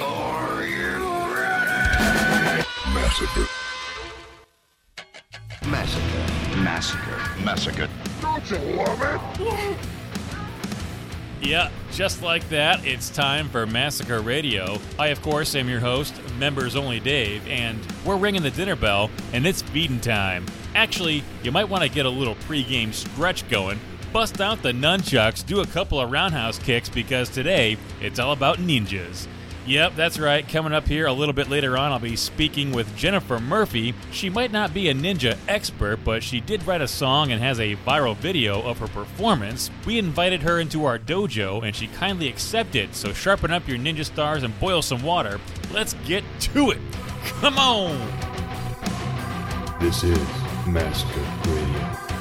Are you ready? Massacre. Massacre. Massacre. Massacre. Don't you love it? Yeah, just like that, it's time for Massacre Radio. I, of course, am your host, Members Only Dave, and we're ringing the dinner bell, and it's feeding time. Actually, you might want to get a little pregame stretch going. Bust out the nunchucks, do a couple of roundhouse kicks, because today it's all about ninjas. Yep, that's right. Coming up here a little bit later on, I'll be speaking with Jennifer Murphy. She might not be a ninja expert, but she did write a song and has a viral video of her performance. We invited her into our dojo, and she kindly accepted. So sharpen up your ninja stars and boil some water. Let's get to it. Come on! This is Massacre Radio.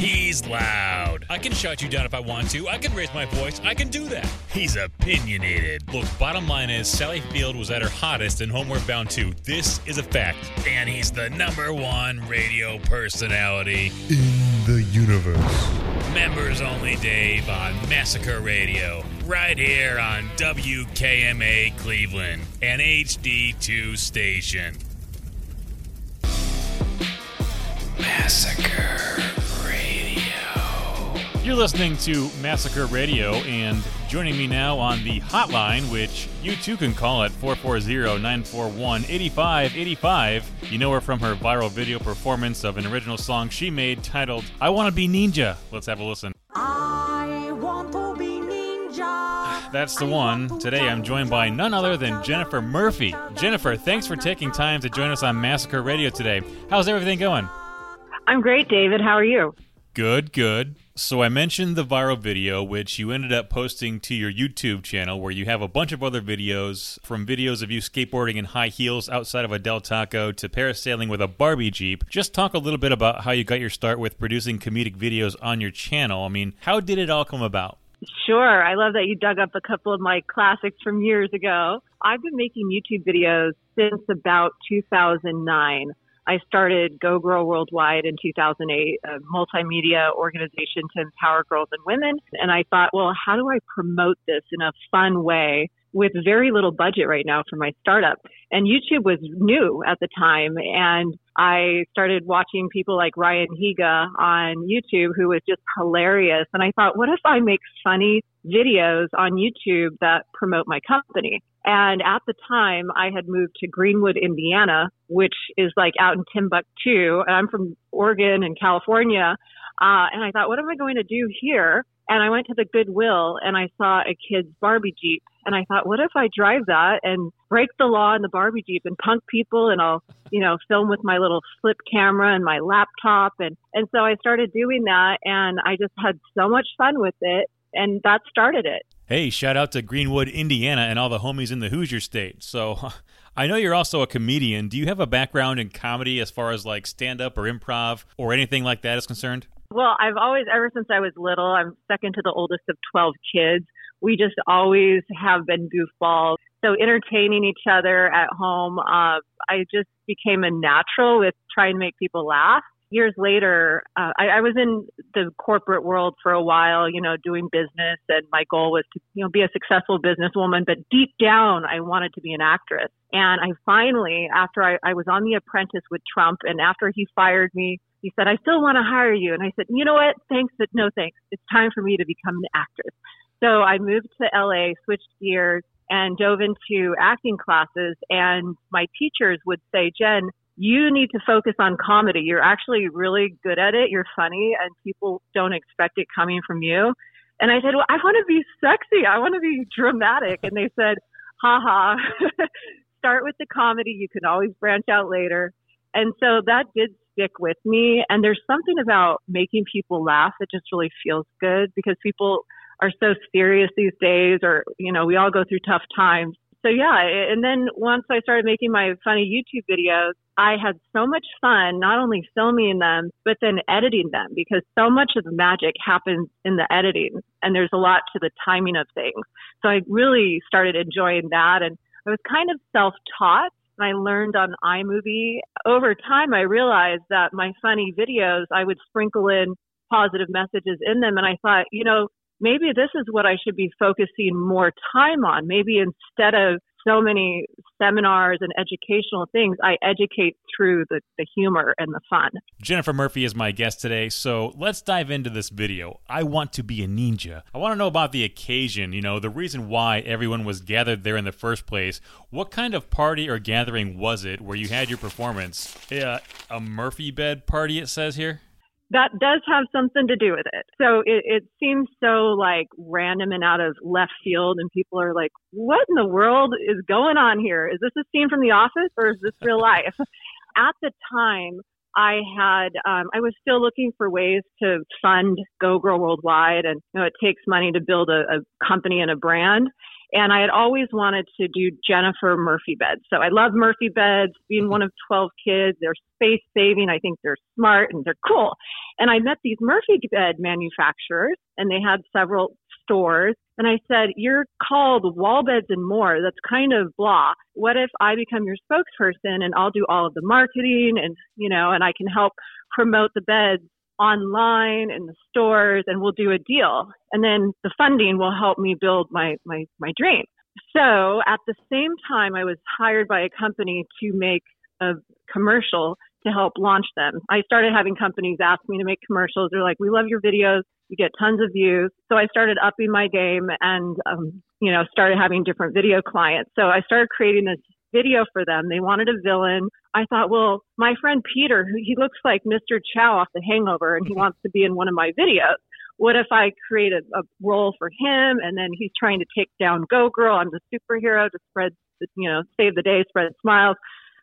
He's loud. I can shut you down if I want to. I can raise my voice. I can do that. He's opinionated. Look, bottom line is Sally Field was at her hottest in Homeward Bound 2. This is a fact. And he's the number one radio personality In the universe. Members only Dave on Massacre Radio. Right here on WKMA Cleveland, an HD2 station. Massacre Radio. You're listening to Massacre Radio, and joining me now on the hotline, which you too can call at 440 941 8585. You know her from her viral video performance of an original song she made titled I Want to Be Ninja. Let's have a listen. I want to be ninja. That's the one. Today I'm joined by none other than Jennifer Murphy. Jennifer, thanks for taking time to join us on Massacre Radio today. How's everything going? I'm great, David. How are you? Good, good. So I mentioned the viral video, which you ended up posting to your YouTube channel, where you have a bunch of other videos, from videos of you skateboarding in high heels outside of a Del Taco to parasailing with a Barbie Jeep. Just talk a little bit about how you got your start with producing comedic videos on your channel. I mean, how did it all come about? Sure. I love that you dug up a couple of my classics from years ago. I've been making YouTube videos since about 2009. I started Go Girl Worldwide in 2008, a multimedia organization to empower girls and women. And I thought, well, how do I promote this in a fun way with very little budget right now for my startup? And YouTube was new at the time. And I started watching people like Ryan Higa on YouTube, who was just hilarious. And I thought, what if I make funny videos on YouTube that promote my company? And at the time, I had moved to Greenwood, Indiana, which is like out in Timbuktu. And I'm from Oregon and California. Uh, and I thought, what am I going to do here? And I went to the Goodwill and I saw a kid's Barbie Jeep. And I thought, what if I drive that and break the law in the Barbie Jeep and punk people and I'll, you know, film with my little flip camera and my laptop. And, and so I started doing that and I just had so much fun with it. And that started it. Hey, shout out to Greenwood, Indiana, and all the homies in the Hoosier State. So, I know you're also a comedian. Do you have a background in comedy as far as like stand up or improv or anything like that is concerned? Well, I've always, ever since I was little, I'm second to the oldest of 12 kids. We just always have been goofballs. So entertaining each other at home, uh, I just became a natural with trying to make people laugh. Years later, uh, I, I was in the corporate world for a while, you know, doing business, and my goal was to, you know, be a successful businesswoman. But deep down, I wanted to be an actress. And I finally, after I, I was on The Apprentice with Trump, and after he fired me, he said, I still want to hire you. And I said, you know what? Thanks, but no thanks. It's time for me to become an actress. So I moved to LA, switched gears, and dove into acting classes. And my teachers would say, Jen, you need to focus on comedy. You're actually really good at it. You're funny, and people don't expect it coming from you. And I said, Well, I want to be sexy. I want to be dramatic. And they said, Ha ha, start with the comedy. You can always branch out later. And so that did stick with me. And there's something about making people laugh that just really feels good because people are so serious these days, or, you know, we all go through tough times. So yeah, and then once I started making my funny YouTube videos, I had so much fun not only filming them, but then editing them because so much of the magic happens in the editing and there's a lot to the timing of things. So I really started enjoying that and I was kind of self-taught and I learned on iMovie. Over time, I realized that my funny videos, I would sprinkle in positive messages in them. And I thought, you know, maybe this is what I should be focusing more time on. Maybe instead of so many seminars and educational things, I educate through the, the humor and the fun. Jennifer Murphy is my guest today, so let's dive into this video. I want to be a ninja. I want to know about the occasion, you know, the reason why everyone was gathered there in the first place. What kind of party or gathering was it where you had your performance? Uh, a Murphy bed party, it says here? That does have something to do with it. So it, it seems so like random and out of left field, and people are like, "What in the world is going on here? Is this a scene from The Office or is this real life?" At the time, I had um, I was still looking for ways to fund Go Girl Worldwide, and you know it takes money to build a, a company and a brand. And I had always wanted to do Jennifer Murphy beds. So I love Murphy beds, being one of 12 kids. They're space saving. I think they're smart and they're cool. And I met these Murphy bed manufacturers and they had several stores. And I said, You're called Wall Beds and More. That's kind of blah. What if I become your spokesperson and I'll do all of the marketing and, you know, and I can help promote the beds online in the stores and we'll do a deal. And then the funding will help me build my, my, my dream. So at the same time, I was hired by a company to make a commercial to help launch them. I started having companies ask me to make commercials. They're like, we love your videos. You get tons of views. So I started upping my game and, um, you know, started having different video clients. So I started creating this video for them. They wanted a villain. I thought, well, my friend Peter, he looks like Mr. Chow off The Hangover, and he wants to be in one of my videos. What if I create a, a role for him, and then he's trying to take down Go Girl? I'm the superhero to spread, you know, save the day, spread smiles.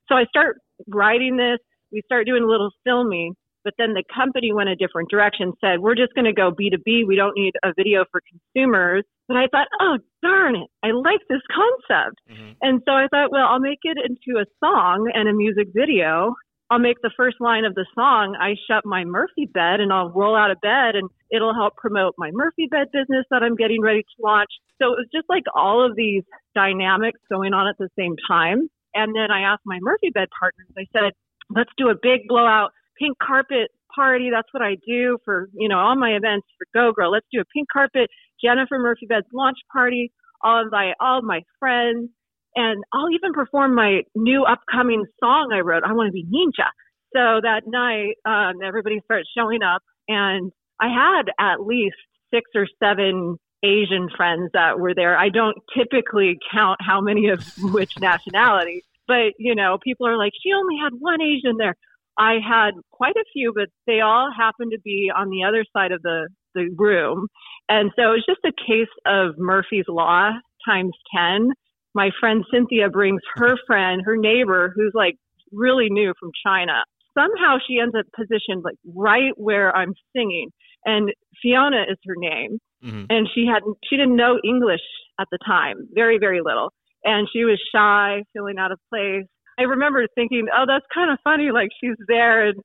So I start writing this. We start doing a little filming, but then the company went a different direction, said, we're just going to go B2B. We don't need a video for consumers. But I thought, oh, darn it. I like this concept. Mm-hmm. And so I thought, well, I'll make it into a song and a music video. I'll make the first line of the song, I shut my Murphy bed and I'll roll out of bed and it'll help promote my Murphy bed business that I'm getting ready to launch. So it was just like all of these dynamics going on at the same time. And then I asked my Murphy bed partners, I said, let's do a big blowout pink carpet party. That's what I do for, you know, all my events for Go Girl. Let's do a pink carpet Jennifer Murphy Bed's launch party. All of my, all of my friends. And I'll even perform my new upcoming song I wrote, I Want to Be Ninja. So that night, um, everybody starts showing up and I had at least six or seven Asian friends that were there. I don't typically count how many of which nationality, but you know, people are like, she only had one Asian there. I had quite a few, but they all happened to be on the other side of the, the room. And so it was just a case of Murphy's Law times 10. My friend Cynthia brings her friend, her neighbor, who's like really new from China. Somehow she ends up positioned like right where I'm singing. And Fiona is her name. Mm-hmm. And she had she didn't know English at the time, very, very little. And she was shy, feeling out of place. I remember thinking, oh, that's kind of funny. Like she's there and,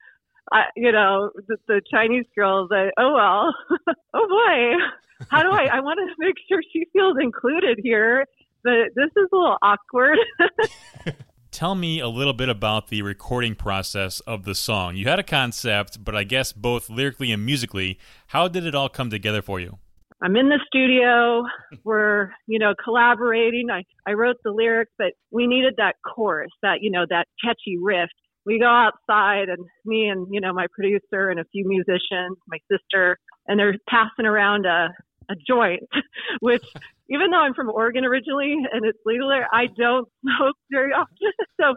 I, you know, the, the Chinese girls, I, oh, well, oh boy, how do I, I want to make sure she feels included here, but this is a little awkward. Tell me a little bit about the recording process of the song. You had a concept, but I guess both lyrically and musically, how did it all come together for you? I'm in the studio. We're, you know, collaborating. I, I wrote the lyrics, but we needed that chorus, that, you know, that catchy riff. We go outside and me and, you know, my producer and a few musicians, my sister, and they're passing around a, a joint, which even though I'm from Oregon originally and it's legal there, I don't smoke very often. so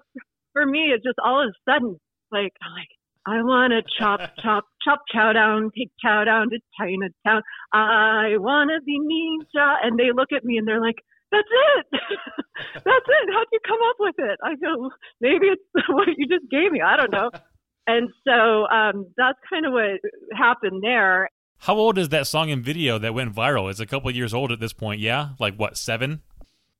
for me, it's just all of a sudden, like, I'm like, I want to chop, chop, chop chow down, take chow down to Chinatown. I want to be ninja. And they look at me and they're like, that's it. that's it. How'd you come up with it? I go, maybe it's what you just gave me. I don't know. And so um, that's kind of what happened there. How old is that song and video that went viral? It's a couple years old at this point, yeah? Like what, seven?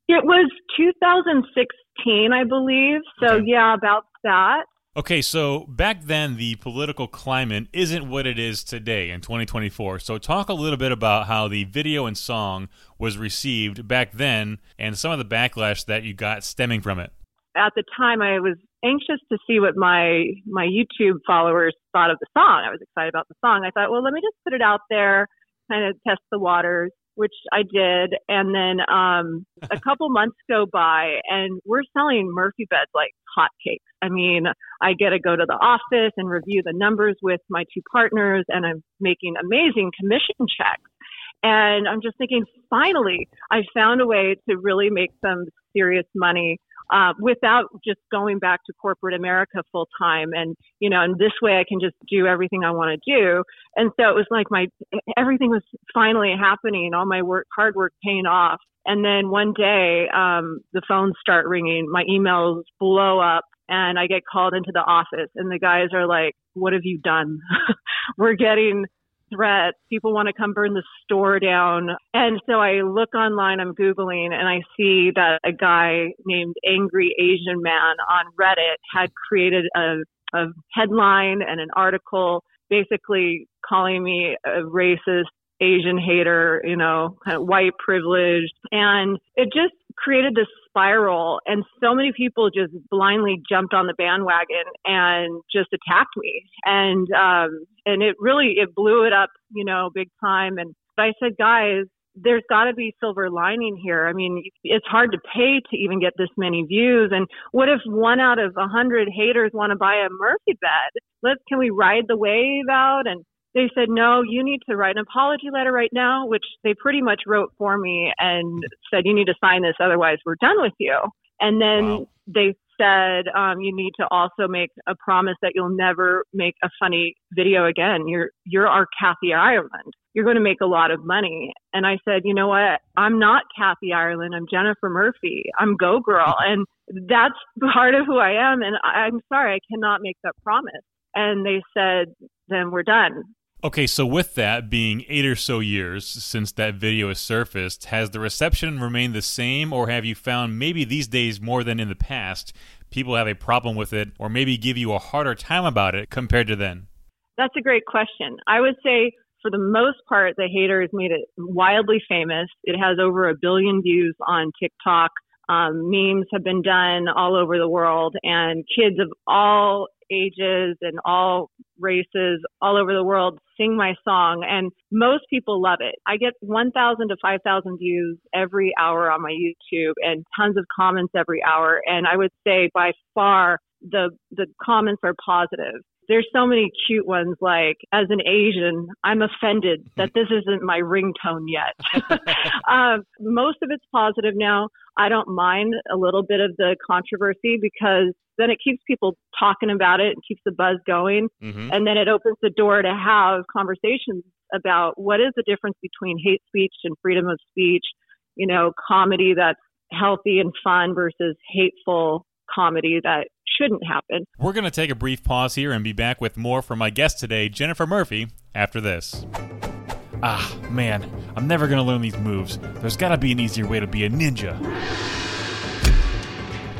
It was 2016, I believe. So, okay. yeah, about that. Okay, so back then the political climate isn't what it is today in 2024. So talk a little bit about how the video and song was received back then and some of the backlash that you got stemming from it. At the time I was anxious to see what my my YouTube followers thought of the song. I was excited about the song. I thought, well, let me just put it out there kind of test the waters, which I did. And then um, a couple months go by, and we're selling Murphy beds like hotcakes. I mean, I get to go to the office and review the numbers with my two partners, and I'm making amazing commission checks. And I'm just thinking, finally, I found a way to really make some serious money uh, without just going back to corporate America full time. And, you know, and this way I can just do everything I want to do. And so it was like my, everything was finally happening, all my work, hard work paying off. And then one day, um, the phones start ringing, my emails blow up and I get called into the office and the guys are like, what have you done? We're getting threats. People want to come burn the store down. And so I look online, I'm Googling, and I see that a guy named Angry Asian Man on Reddit had created a, a headline and an article basically calling me a racist Asian hater, you know, kind of white privilege. And it just created this spiral and so many people just blindly jumped on the bandwagon and just attacked me and um and it really it blew it up you know big time and but i said guys there's got to be silver lining here. I mean, it's hard to pay to even get this many views. And what if one out of a hundred haters want to buy a Murphy bed? Let's can we ride the wave out and they said, no, you need to write an apology letter right now, which they pretty much wrote for me and said, you need to sign this, otherwise we're done with you. And then wow. they said, um, you need to also make a promise that you'll never make a funny video again. You're, you're our Kathy Ireland. You're going to make a lot of money. And I said, you know what? I'm not Kathy Ireland. I'm Jennifer Murphy. I'm Go Girl. And that's part of who I am. And I'm sorry, I cannot make that promise. And they said, then we're done. Okay, so with that being eight or so years since that video has surfaced, has the reception remained the same, or have you found maybe these days more than in the past, people have a problem with it, or maybe give you a harder time about it compared to then? That's a great question. I would say for the most part, the hater has made it wildly famous. It has over a billion views on TikTok. Um, memes have been done all over the world, and kids of all ages and all races all over the world sing my song and most people love it. I get 1,000 to 5,000 views every hour on my YouTube and tons of comments every hour. And I would say by far the, the comments are positive. There's so many cute ones like, as an Asian, I'm offended that this isn't my ringtone yet. um, most of it's positive now. I don't mind a little bit of the controversy because then it keeps people talking about it and keeps the buzz going. Mm-hmm. And then it opens the door to have conversations about what is the difference between hate speech and freedom of speech, you know, comedy that's healthy and fun versus hateful comedy that shouldn't happen. We're going to take a brief pause here and be back with more from my guest today, Jennifer Murphy, after this. Ah, man, I'm never going to learn these moves. There's got to be an easier way to be a ninja.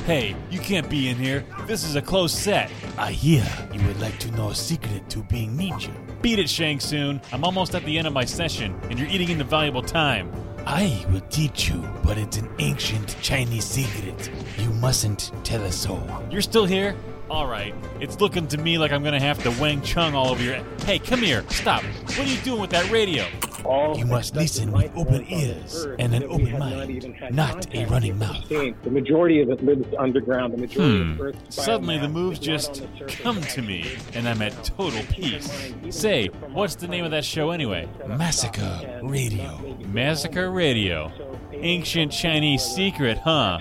Hey, you can't be in here. This is a closed set. I hear you would like to know a secret to being ninja. Beat it, Shang Tsung. I'm almost at the end of my session, and you're eating into valuable time. I will teach you, but it's an ancient Chinese secret. You mustn't tell us so. You're still here? All right. It's looking to me like I'm to have to Wang Chung all over your. Hey, come here. Stop. What are you doing with that radio? You must listen with open ears and an open mind, not a running mouth. The majority of it lives underground. The majority hmm. of Earth Suddenly the moves just come to me, and I'm at total peace. Say, what's the name of that show anyway? Massacre Radio. Massacre Radio. Ancient Chinese secret, huh?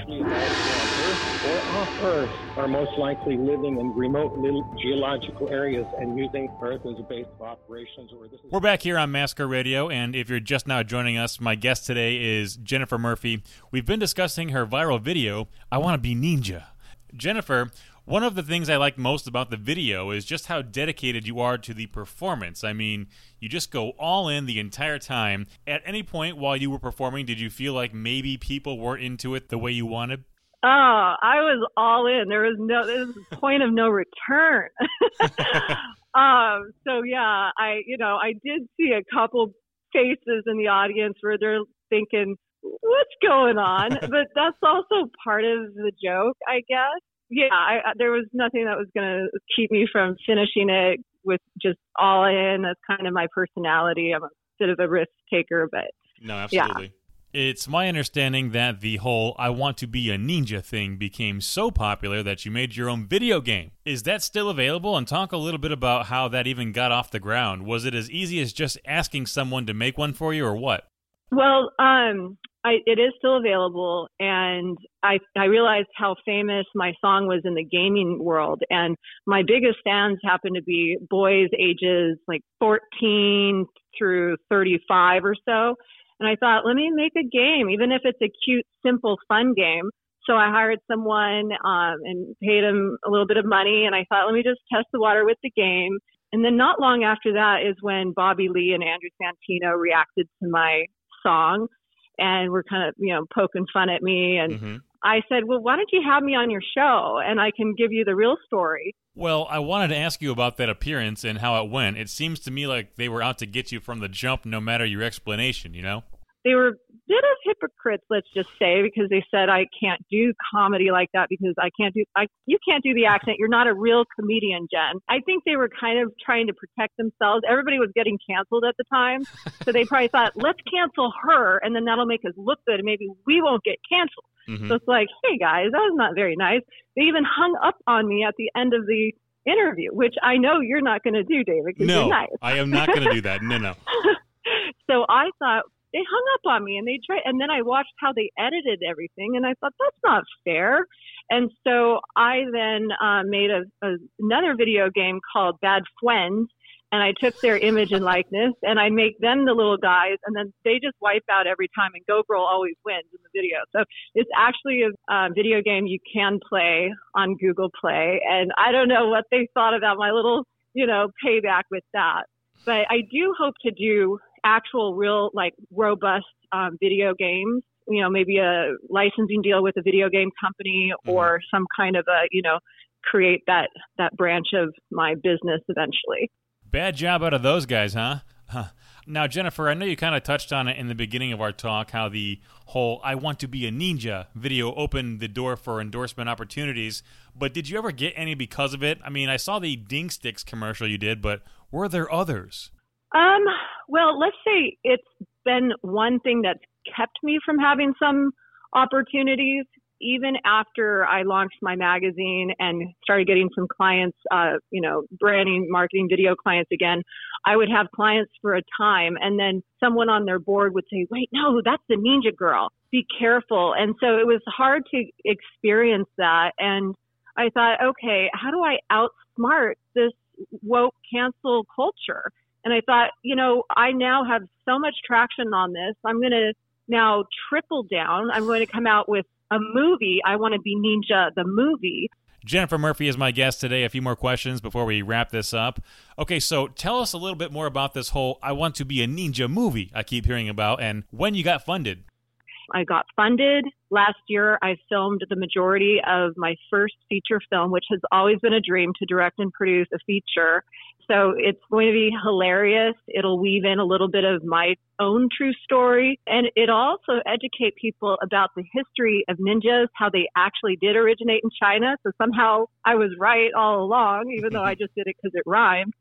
Off Earth are most likely living in remote geological areas and using Earth as a base of operations. We're back here on Massacre Radio, and if you're just now joining us, my guest today is Jennifer Murphy. We've been discussing her viral video, I Want to Be Ninja. Jennifer, one of the things I like most about the video is just how dedicated you are to the performance. I mean, you just go all in the entire time. At any point while you were performing, did you feel like maybe people weren't into it the way you wanted? Oh, I was all in. There was no there was point of no return. um, so yeah, I you know I did see a couple faces in the audience where they're thinking, "What's going on?" but that's also part of the joke, I guess. Yeah, I, there was nothing that was going to keep me from finishing it with just all in. That's kind of my personality. I'm a bit of a risk taker, but No, absolutely. It's my understanding that the whole I want to be a ninja thing became so popular that you made your own video game. Is that still available? And talk a little bit about how that even got off the ground. Was it as easy as just asking someone to make one for you or what? Well, um, I, it is still available, and I I realized how famous my song was in the gaming world, and my biggest fans happen to be boys ages like 14 through 35 or so. And I thought, let me make a game, even if it's a cute, simple, fun game. So I hired someone um, and paid him a little bit of money, and I thought, let me just test the water with the game. And then not long after that is when Bobby Lee and Andrew Santino reacted to my song and were kind of, you know, poking fun at me. And Mm-hmm. I said, well, why don't you have me on your show and I can give you the real story? Well, I wanted to ask you about that appearance and how it went. It seems to me like they were out to get you from the jump, no matter your explanation, you know? They were a bit of hypocrites, let's just say, because they said I can't do comedy like that because I can't do, I, you can't do the accent. You're not a real comedian, Jen. I think they were kind of trying to protect themselves. Everybody was getting canceled at the time. So they probably thought, let's cancel her and then that'll make us look good and maybe we won't get canceled. Mhm. So it's like, hey guys, that was not very nice. They even hung up on me at the end of the interview, which I know you're not going to do, David, because No, nice. I am not going to do that. No, no. so I thought they hung up on me and they tried, and then I watched how they edited everything, and I thought that's not fair. And so I then uh, made a, a another video game called Bad Friends, and I took their image and likeness, and I make them the little guys, and then they just wipe out every time, and Go Girl always wins in the video. So it's actually a uh, video game you can play on Google Play, and I don't know what they thought about my little, you know, payback with that. But I do hope to do actual, real, like robust um, video games. You know, maybe a licensing deal with a video game company or some kind of a, you know, create that that branch of my business eventually. Bad job out of those guys, huh? Huh. Now, Jennifer, I know you kind of touched on it in the beginning of our talk how the whole I want to be a ninja video opened the door for endorsement opportunities, but did you ever get any because of it? I mean, I saw the Ding Sticks commercial you did, but were there others? Um, well, let's say it's been one thing that's kept me from having some opportunities. Even after I launched my magazine and started getting some clients, uh, you know, branding, marketing, video clients again, I would have clients for a time and then someone on their board would say, wait, no, that's the ninja girl. Be careful. And so it was hard to experience that. And I thought, okay, how do I outsmart this woke cancel culture? And I thought, you know, I now have so much traction on this. I'm going to now triple down. I'm going to come out with a movie. I want to be Ninja, the movie. Jennifer Murphy is my guest today. A few more questions before we wrap this up. Okay, so tell us a little bit more about this whole I want to be a ninja movie I keep hearing about and when you got funded. I got funded. Last year, I filmed the majority of my first feature film, which has always been a dream to direct and produce a feature. So it's going to be hilarious. It'll weave in a little bit of my own true story. And it'll also educate people about the history of ninjas, how they actually did originate in China. So somehow I was right all along, even though I just did it because it rhymed.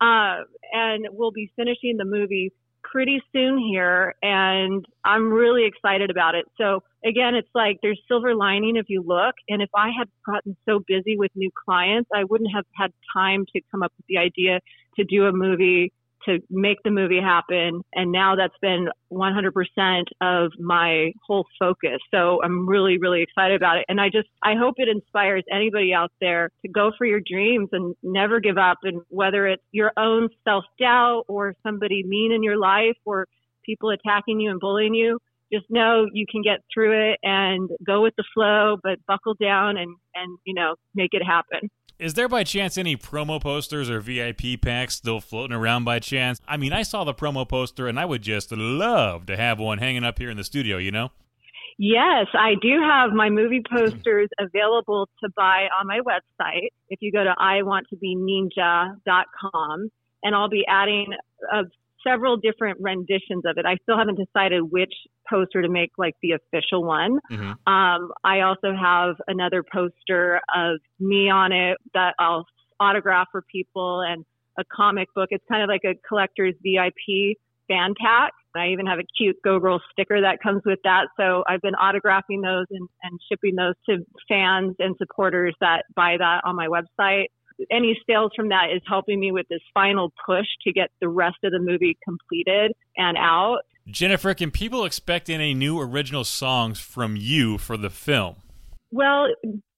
Uh, and we'll be finishing the movie pretty soon here and I'm really excited about it. So again, it's like there's silver lining if you look. And if I had gotten so busy with new clients, I wouldn't have had time to come up with the idea to do a movie, to make the movie happen. And now that's been 100% of my whole focus. So I'm really, really excited about it. And I just, I hope it inspires anybody out there to go for your dreams and never give up. And whether it's your own self doubt or somebody mean in your life or people attacking you and bullying you, just know you can get through it and go with the flow, but buckle down and, and, you know, make it happen. Is there by chance any promo posters or VIP packs still floating around by chance? I mean, I saw the promo poster and I would just love to have one hanging up here in the studio, you know? Yes, I do have my movie posters available to buy on my website. If you go to iwanttobeninja.com, and I'll be adding uh, several different renditions of it. I still haven't decided which poster to make like the official one. Mhm. Um, I also have another poster of me on it that I'll autograph for people and a comic book. It's kind of like a collector's VIP fan pack. I even have a cute Go Girl sticker that comes with that. So I've been autographing those and, and shipping those to fans and supporters that buy that on my website. Any sales from that is helping me with this final push to get the rest of the movie completed and out. Jennifer, can people expect any new original songs from you for the film? Well,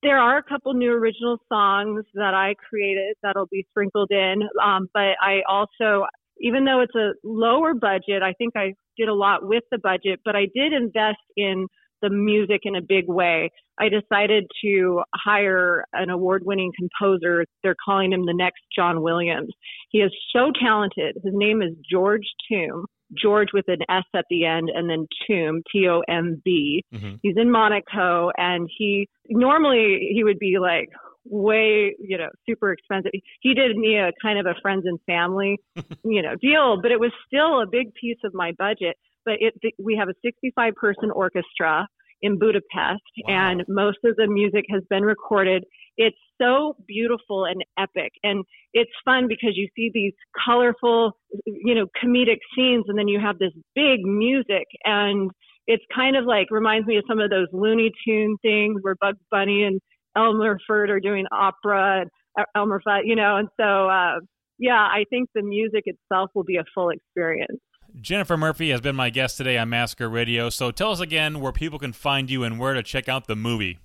there are a couple new original songs that I created that'll be sprinkled in. Um, but I also, even though it's a lower budget, I think I did a lot with the budget, but I did invest in the music in a big way. I decided to hire an award winning composer. They're calling him the next John Williams. He is so talented. His name is George Tomb. George with an S at the end and then Tomb, T O M B. Mm-hmm. He's in Monaco and he normally he would be like way, you know, super expensive. He did me a kind of a friends and family, you know, deal, but it was still a big piece of my budget. But it, we have a 65 person orchestra in Budapest wow. and most of the music has been recorded it's so beautiful and epic. And it's fun because you see these colorful, you know, comedic scenes and then you have this big music and it's kind of like reminds me of some of those Looney Tune things where Bugs Bunny and Elmer Fudd are doing opera and uh, Elmer Fudd, you know, and so uh, yeah, I think the music itself will be a full experience. Jennifer Murphy has been my guest today on Massacre Radio. So tell us again where people can find you and where to check out the movie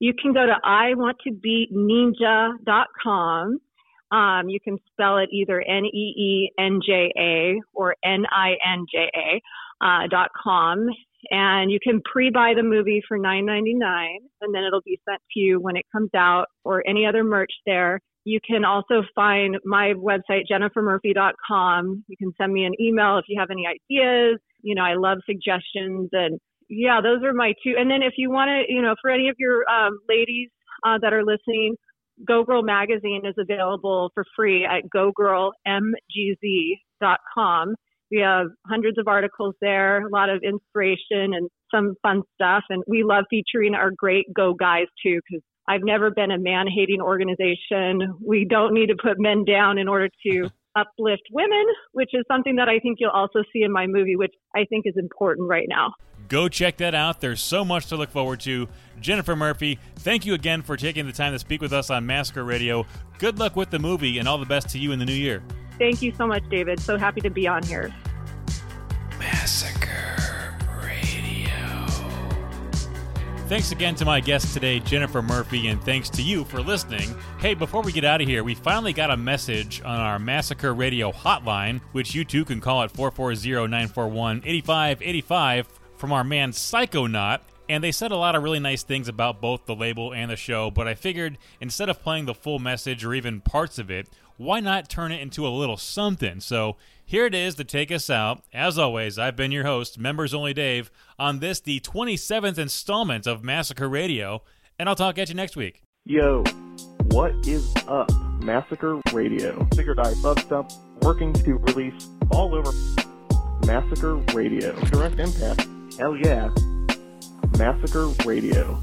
you can go to I want to be ninja.com. Um, you can spell it either N E E N J A or N I N J A uh, dot com, and you can pre-buy the movie for nine ninety nine, and then it'll be sent to you when it comes out, or any other merch there. You can also find my website jennifermurphy.com. You can send me an email if you have any ideas. You know, I love suggestions and yeah, those are my two. And then if you want to, you know, for any of your um, ladies uh, that are listening, Go Girl Magazine is available for free at gogirlmgz.com. We have hundreds of articles there, a lot of inspiration and some fun stuff. And we love featuring our great Go guys too, because I've never been a man hating organization. We don't need to put men down in order to uplift women, which is something that I think you'll also see in my movie, which I think is important right now. Go check that out. There's so much to look forward to. Jennifer Murphy, thank you again for taking the time to speak with us on Massacre Radio. Good luck with the movie and all the best to you in the new year. Thank you so much, David. So happy to be on here. Massacre Thanks again to my guest today, Jennifer Murphy, and thanks to you for listening. Hey, before we get out of here, we finally got a message on our Massacre Radio hotline, which you too can call at 440 941 8585 from our man Psychonaut. And they said a lot of really nice things about both the label and the show, but I figured instead of playing the full message or even parts of it, why not turn it into a little something? So here it is to take us out. As always, I've been your host, Members Only Dave, on this, the 27th installment of Massacre Radio, and I'll talk at you next week. Yo, what is up? Massacre Radio. Figured I bugged up, working to release all over Massacre Radio. Direct impact Hell yeah. Massacre Radio.